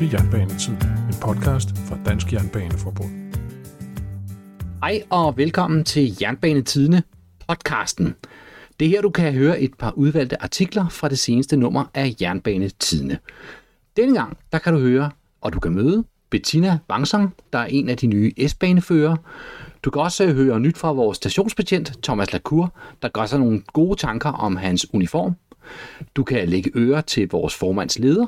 til Jernbanetid, en podcast fra Dansk Jernbaneforbund. Hej og velkommen til Jernbanetidene podcasten. Det er her, du kan høre et par udvalgte artikler fra det seneste nummer af Jernbanetidene. Denne gang, der kan du høre, og du kan møde Bettina Bangsang, der er en af de nye S-baneførere. Du kan også høre nyt fra vores stationsbetjent, Thomas Lacour, der gør sig nogle gode tanker om hans uniform. Du kan lægge øre til vores formands leder.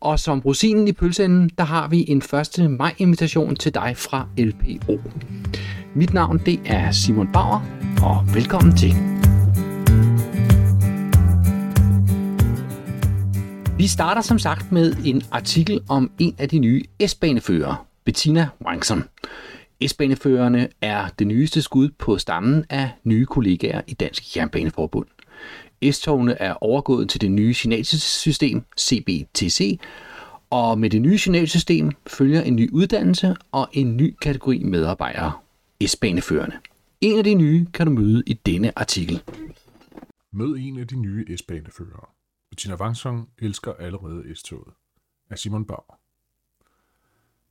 Og som rosinen i pølseenden, der har vi en 1. maj-invitation til dig fra LPO. Mit navn det er Simon Bauer, og velkommen til. Vi starter som sagt med en artikel om en af de nye S-banefører, Bettina Wangson. S-baneførerne er det nyeste skud på stammen af nye kollegaer i Dansk Jernbaneforbund. S-togene er overgået til det nye signalsystem CBTC, og med det nye signalsystem følger en ny uddannelse og en ny kategori medarbejdere, S-baneførende. En af de nye kan du møde i denne artikel. Mød en af de nye S-baneførere. Bettina Wangsong elsker allerede S-toget. Af Simon Bauer.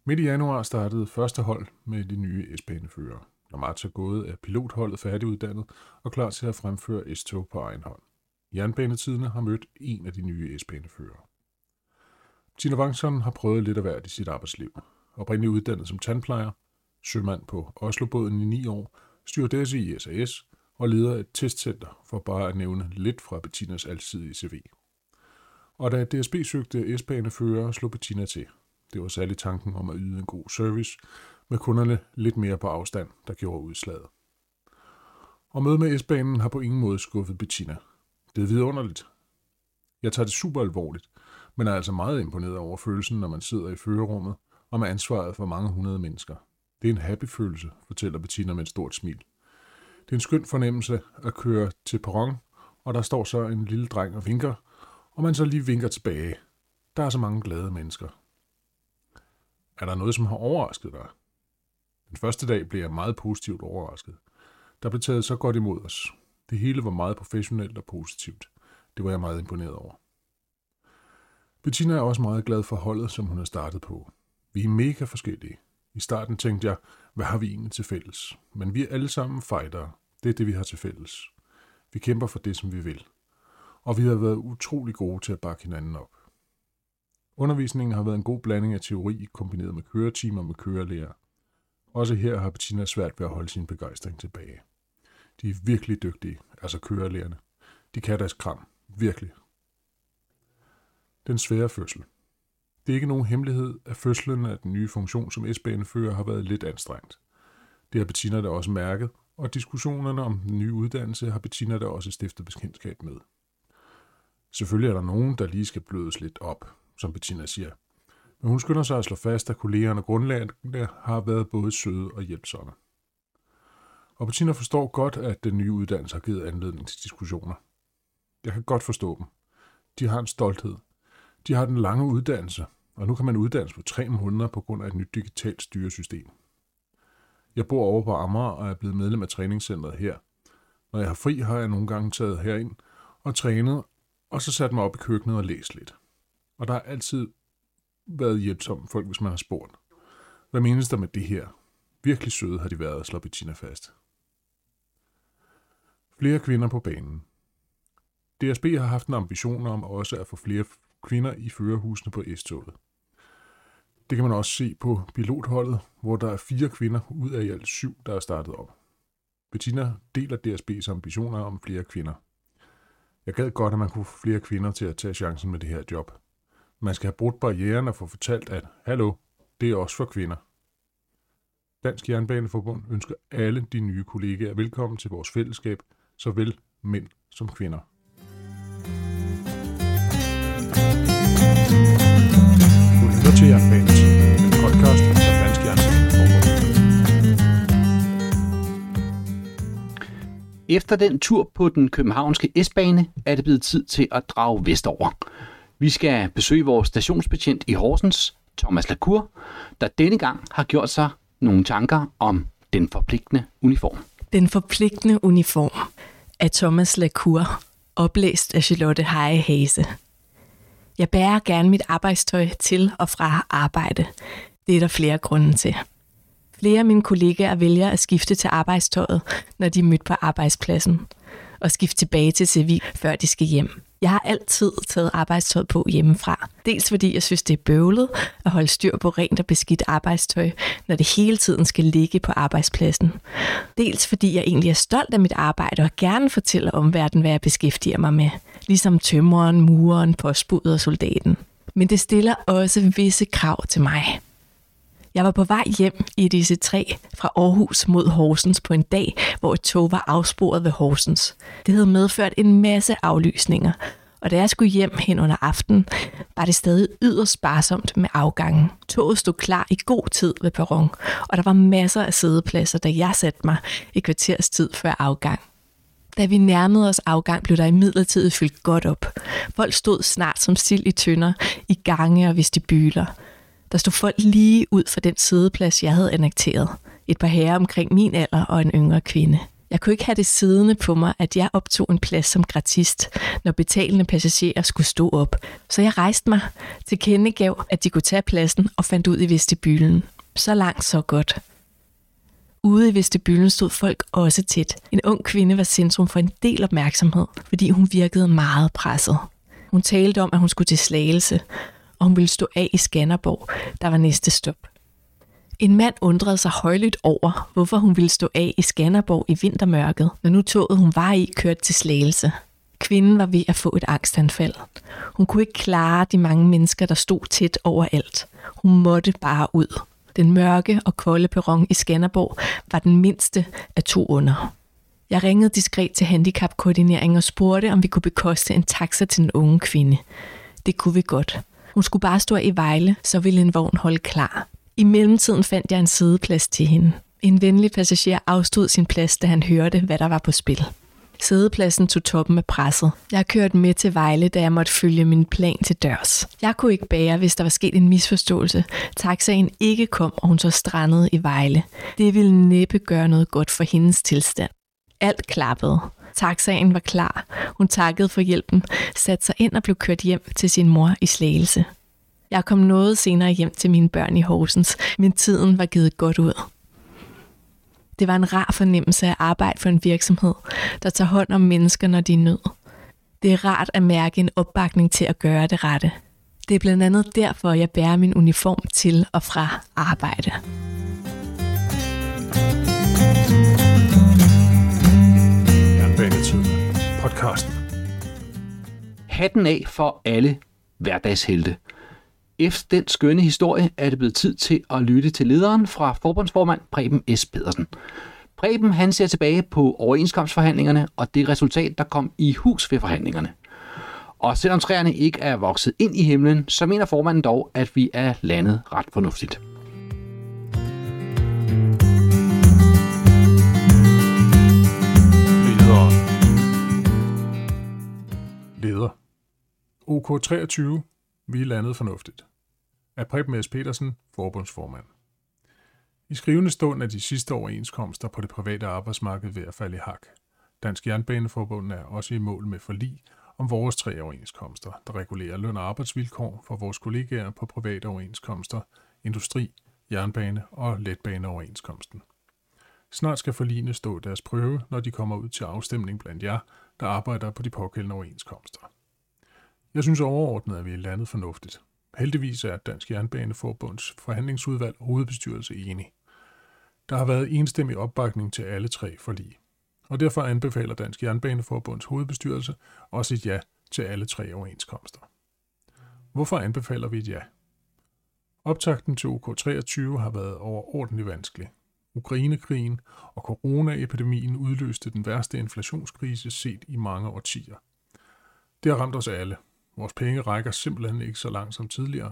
Midt i januar startede første hold med de nye S-baneførere. Når marts er gået, er pilotholdet færdiguddannet og klar til at fremføre S-tog på egen hånd. Jernbanetidene har mødt en af de nye S-banefører. Tina Wangson har prøvet lidt af hvert i sit arbejdsliv. Oprindeligt uddannet som tandplejer, sømand på Oslobåden i ni år, stewardesse i SAS og leder et testcenter, for bare at nævne lidt fra Bettinas alsidige CV. Og da DSB søgte S-banefører, slog Bettina til. Det var særligt tanken om at yde en god service, med kunderne lidt mere på afstand, der gjorde udslaget. Og mødet med S-banen har på ingen måde skuffet Bettina. Det er vidunderligt. Jeg tager det super alvorligt, men er altså meget imponeret over følelsen, når man sidder i førerummet og med ansvaret for mange hundrede mennesker. Det er en happy følelse, fortæller Bettina med et stort smil. Det er en skøn fornemmelse at køre til perron, og der står så en lille dreng og vinker, og man så lige vinker tilbage. Der er så mange glade mennesker. Er der noget, som har overrasket dig? Den første dag blev jeg meget positivt overrasket. Der blev taget så godt imod os. Det hele var meget professionelt og positivt. Det var jeg meget imponeret over. Bettina er også meget glad for holdet, som hun har startet på. Vi er mega forskellige. I starten tænkte jeg, hvad har vi egentlig til fælles? Men vi er alle sammen fightere. Det er det, vi har til fælles. Vi kæmper for det, som vi vil. Og vi har været utrolig gode til at bakke hinanden op. Undervisningen har været en god blanding af teori kombineret med køretimer med kørelærer. Også her har Bettina svært ved at holde sin begejstring tilbage. De er virkelig dygtige, altså kørelærerne. De kan deres kram. Virkelig. Den svære fødsel. Det er ikke nogen hemmelighed, at fødslen af den nye funktion som S-banefører har været lidt anstrengt. Det har Bettina da også mærket, og diskussionerne om den nye uddannelse har Bettina da også stiftet bekendtskab med. Selvfølgelig er der nogen, der lige skal blødes lidt op, som Bettina siger. Men hun skynder sig at slå fast, at kollegerne og grundlagene har været både søde og hjælpsomme. Og Bettina forstår godt, at den nye uddannelse har givet anledning til diskussioner. Jeg kan godt forstå dem. De har en stolthed. De har den lange uddannelse, og nu kan man uddannes på tre måneder på grund af et nyt digitalt styresystem. Jeg bor over på Amager og er blevet medlem af træningscentret her. Når jeg har fri, har jeg nogle gange taget herind og trænet, og så sat mig op i køkkenet og læst lidt. Og der har altid været hjælpsomme folk, hvis man har spurgt. Hvad menes der med det her? Virkelig søde har de været, slår Bettina fast. Flere kvinder på banen. DSB har haft en ambition om også at få flere kvinder i førerhusene på S-toget. Det kan man også se på pilotholdet, hvor der er fire kvinder ud af i alt syv, der er startet op. Bettina deler DSB's ambitioner om flere kvinder. Jeg gad godt, at man kunne få flere kvinder til at tage chancen med det her job. Man skal have brudt barrieren og få fortalt, at hallo, det er også for kvinder. Dansk Jernbaneforbund ønsker alle de nye kollegaer velkommen til vores fællesskab, såvel mænd som kvinder. Du lytter til Jernbanen, en podcast om Dansk Efter den tur på den københavnske S-bane er det blevet tid til at drage vestover. Vi skal besøge vores stationsbetjent i Horsens, Thomas Lacour, der denne gang har gjort sig nogle tanker om den forpligtende uniform. Den forpligtende uniform af Thomas Lacour, oplæst af Charlotte Heje Hase. Jeg bærer gerne mit arbejdstøj til og fra arbejde. Det er der flere grunde til. Flere af mine kollegaer vælger at skifte til arbejdstøjet, når de er mødt på arbejdspladsen, og skifte tilbage til civil, før de skal hjem. Jeg har altid taget arbejdstøj på hjemmefra. Dels fordi jeg synes, det er bøvlet at holde styr på rent og beskidt arbejdstøj, når det hele tiden skal ligge på arbejdspladsen. Dels fordi jeg egentlig er stolt af mit arbejde og gerne fortæller omverdenen, hvad jeg beskæftiger mig med. Ligesom tømreren, mureren, postbudet og soldaten. Men det stiller også visse krav til mig. Jeg var på vej hjem i disse tre fra Aarhus mod Horsens på en dag, hvor et tog var afsporet ved Horsens. Det havde medført en masse aflysninger, og da jeg skulle hjem hen under aftenen, var det stadig yderst sparsomt med afgangen. Toget stod klar i god tid ved perron, og der var masser af sædepladser, da jeg satte mig i kvarters tid før afgang. Da vi nærmede os afgang, blev der imidlertid fyldt godt op. Folk stod snart som sild i tønder, i gange og vestibuler. Der stod folk lige ud for den sædeplads, jeg havde annekteret. Et par herrer omkring min alder og en yngre kvinde. Jeg kunne ikke have det siddende på mig, at jeg optog en plads som gratist, når betalende passagerer skulle stå op. Så jeg rejste mig, til kendegav, at de kunne tage pladsen og fandt ud i vestibylen. Så langt, så godt. Ude i vestibylen stod folk også tæt. En ung kvinde var centrum for en del opmærksomhed, fordi hun virkede meget presset. Hun talte om, at hun skulle til Slagelse, og hun ville stå af i Skanderborg, der var næste stop. En mand undrede sig højlydt over, hvorfor hun ville stå af i Skanderborg i vintermørket, når nu toget hun var i kørte til Slagelse. Kvinden var ved at få et angstanfald. Hun kunne ikke klare de mange mennesker, der stod tæt overalt. Hun måtte bare ud. Den mørke og kolde perron i Skanderborg var den mindste af to under. Jeg ringede diskret til handicapkoordinering og spurgte, om vi kunne bekoste en taxa til den unge kvinde. Det kunne vi godt. Hun skulle bare stå i Vejle, så ville en vogn holde klar. I mellemtiden fandt jeg en sædeplads til hende. En venlig passager afstod sin plads, da han hørte, hvad der var på spil. Sædepladsen tog toppen af presset. Jeg kørte med til Vejle, da jeg måtte følge min plan til dørs. Jeg kunne ikke bære, hvis der var sket en misforståelse. Taxaen ikke kom, og hun så strandede i Vejle. Det ville næppe gøre noget godt for hendes tilstand. Alt klappede. Taxaen var klar. Hun takkede for hjælpen, satte sig ind og blev kørt hjem til sin mor i Slagelse. Jeg kom noget senere hjem til mine børn i Horsens, men tiden var givet godt ud. Det var en rar fornemmelse at arbejde for en virksomhed, der tager hånd om mennesker, når de er nød. Det er rart at mærke en opbakning til at gøre det rette. Det er blandt andet derfor, jeg bærer min uniform til og fra arbejde. Jernbanetiden. Podcasten. Hatten af for alle hverdagshelte. Efter den skønne historie er det blevet tid til at lytte til lederen fra forbundsformand Preben S. Pedersen. Preben han ser tilbage på overenskomstforhandlingerne og det resultat, der kom i hus ved forhandlingerne. Og selvom træerne ikke er vokset ind i himlen, så mener formanden dog, at vi er landet ret fornuftigt. OK23. Vi er landet fornuftigt. Af Preben S. Petersen, forbundsformand. I skrivende stund er de sidste overenskomster på det private arbejdsmarked ved at falde i hak. Dansk Jernbaneforbund er også i mål med forlig om vores tre overenskomster, der regulerer løn- og arbejdsvilkår for vores kollegaer på private overenskomster, industri, jernbane og letbaneoverenskomsten. Snart skal forligene stå deres prøve, når de kommer ud til afstemning blandt jer, der arbejder på de pågældende overenskomster. Jeg synes overordnet, at vi er landet fornuftigt. Heldigvis er Dansk Jernbaneforbunds forhandlingsudvalg og hovedbestyrelse enige. Der har været enstemmig opbakning til alle tre forlig, og derfor anbefaler Dansk Jernbaneforbunds hovedbestyrelse også et ja til alle tre overenskomster. Hvorfor anbefaler vi et ja? Optakten til OK23 har været overordentlig vanskelig. Ukrainekrigen og coronaepidemien udløste den værste inflationskrise set i mange årtier. Det har ramt os alle. Vores penge rækker simpelthen ikke så langt som tidligere.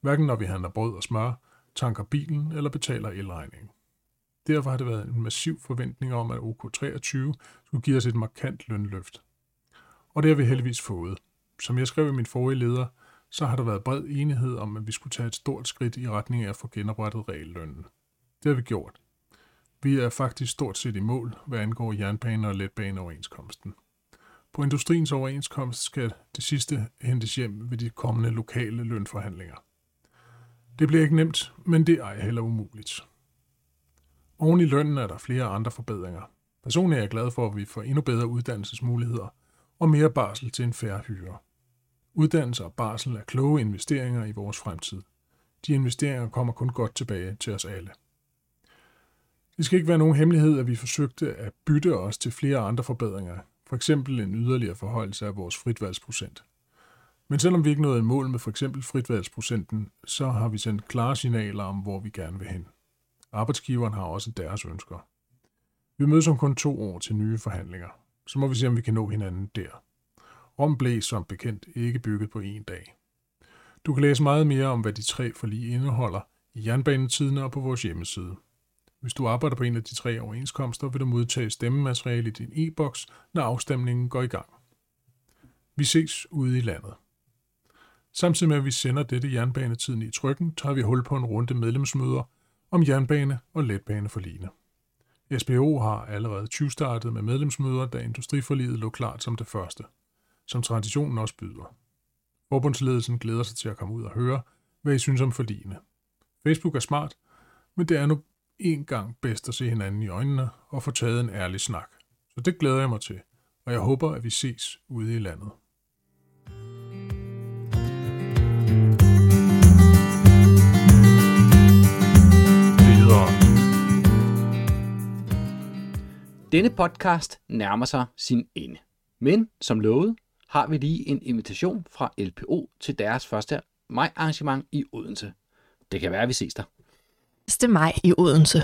Hverken når vi handler brød og smør, tanker bilen eller betaler elregningen. Derfor har det været en massiv forventning om, at OK23 skulle give os et markant lønløft. Og det har vi heldigvis fået. Som jeg skrev i min forrige leder, så har der været bred enighed om, at vi skulle tage et stort skridt i retning af at få genoprettet reallønnen. Det har vi gjort. Vi er faktisk stort set i mål, hvad angår jernbane- og letbaneoverenskomsten. På industriens overenskomst skal det sidste hentes hjem ved de kommende lokale lønforhandlinger. Det bliver ikke nemt, men det er heller umuligt. Oven i lønnen er der flere andre forbedringer. Personligt er jeg glad for, at vi får endnu bedre uddannelsesmuligheder og mere barsel til en færre hyre. Uddannelse og barsel er kloge investeringer i vores fremtid. De investeringer kommer kun godt tilbage til os alle. Det skal ikke være nogen hemmelighed, at vi forsøgte at bytte os til flere andre forbedringer, for eksempel en yderligere forhøjelse af vores fritvalgsprocent. Men selvom vi ikke nåede i mål med for eksempel fritvalgsprocenten, så har vi sendt klare signaler om, hvor vi gerne vil hen. Arbejdsgiveren har også deres ønsker. Vi mødes om kun to år til nye forhandlinger. Så må vi se, om vi kan nå hinanden der. Rom blev som bekendt ikke bygget på en dag. Du kan læse meget mere om, hvad de tre forlig indeholder i jernbanetiden og på vores hjemmeside. Hvis du arbejder på en af de tre overenskomster, vil du modtage stemmemateriale i din e-boks, når afstemningen går i gang. Vi ses ude i landet. Samtidig med at vi sender dette jernbanetiden i trykken, tager vi hul på en runde medlemsmøder om jernbane og letbane for line. SBO har allerede 20 startet med medlemsmøder, da industriforliget lå klart som det første, som traditionen også byder. Forbundsledelsen glæder sig til at komme ud og høre, hvad I synes om forligene. Facebook er smart, men det er nu en gang bedst at se hinanden i øjnene og få taget en ærlig snak. Så det glæder jeg mig til, og jeg håber, at vi ses ude i landet. Denne podcast nærmer sig sin ende. Men som lovet, har vi lige en invitation fra LPO til deres 1. maj arrangement i Odense. Det kan være, at vi ses der. 1. maj i Odense.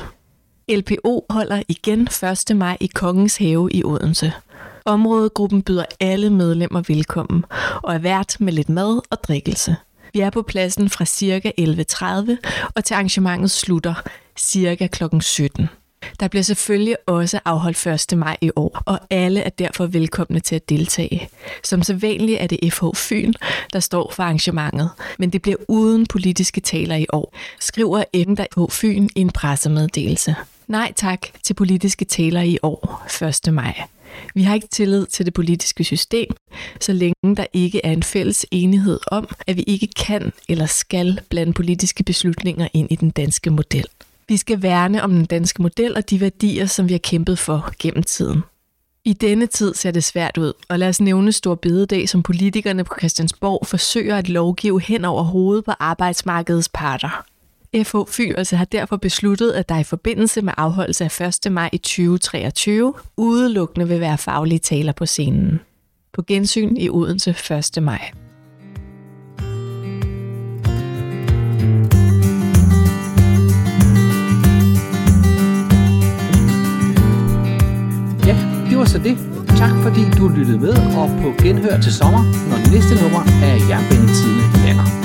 LPO holder igen 1. maj i Kongens Have i Odense. Områdegruppen byder alle medlemmer velkommen og er vært med lidt mad og drikkelse. Vi er på pladsen fra ca. 11.30 og til arrangementet slutter ca. kl. 17. Der bliver selvfølgelig også afholdt 1. maj i år, og alle er derfor velkomne til at deltage. Som sædvanligt er det FH Fyn, der står for arrangementet, men det bliver uden politiske taler i år, skriver FH Fyn i en pressemeddelelse. Nej tak til politiske taler i år, 1. maj. Vi har ikke tillid til det politiske system, så længe der ikke er en fælles enighed om, at vi ikke kan eller skal blande politiske beslutninger ind i den danske model. Vi skal værne om den danske model og de værdier, som vi har kæmpet for gennem tiden. I denne tid ser det svært ud, og lad os nævne Stor Bededag, som politikerne på Christiansborg forsøger at lovgive hen over hovedet på arbejdsmarkedets parter. FH Fyrelse har derfor besluttet, at der i forbindelse med afholdelse af 1. maj i 2023 udelukkende vil være faglige taler på scenen. På gensyn i Odense 1. maj. Så det. Tak fordi du lyttede med, og på genhør til sommer, når næste nummer af Jernbanetiden lander.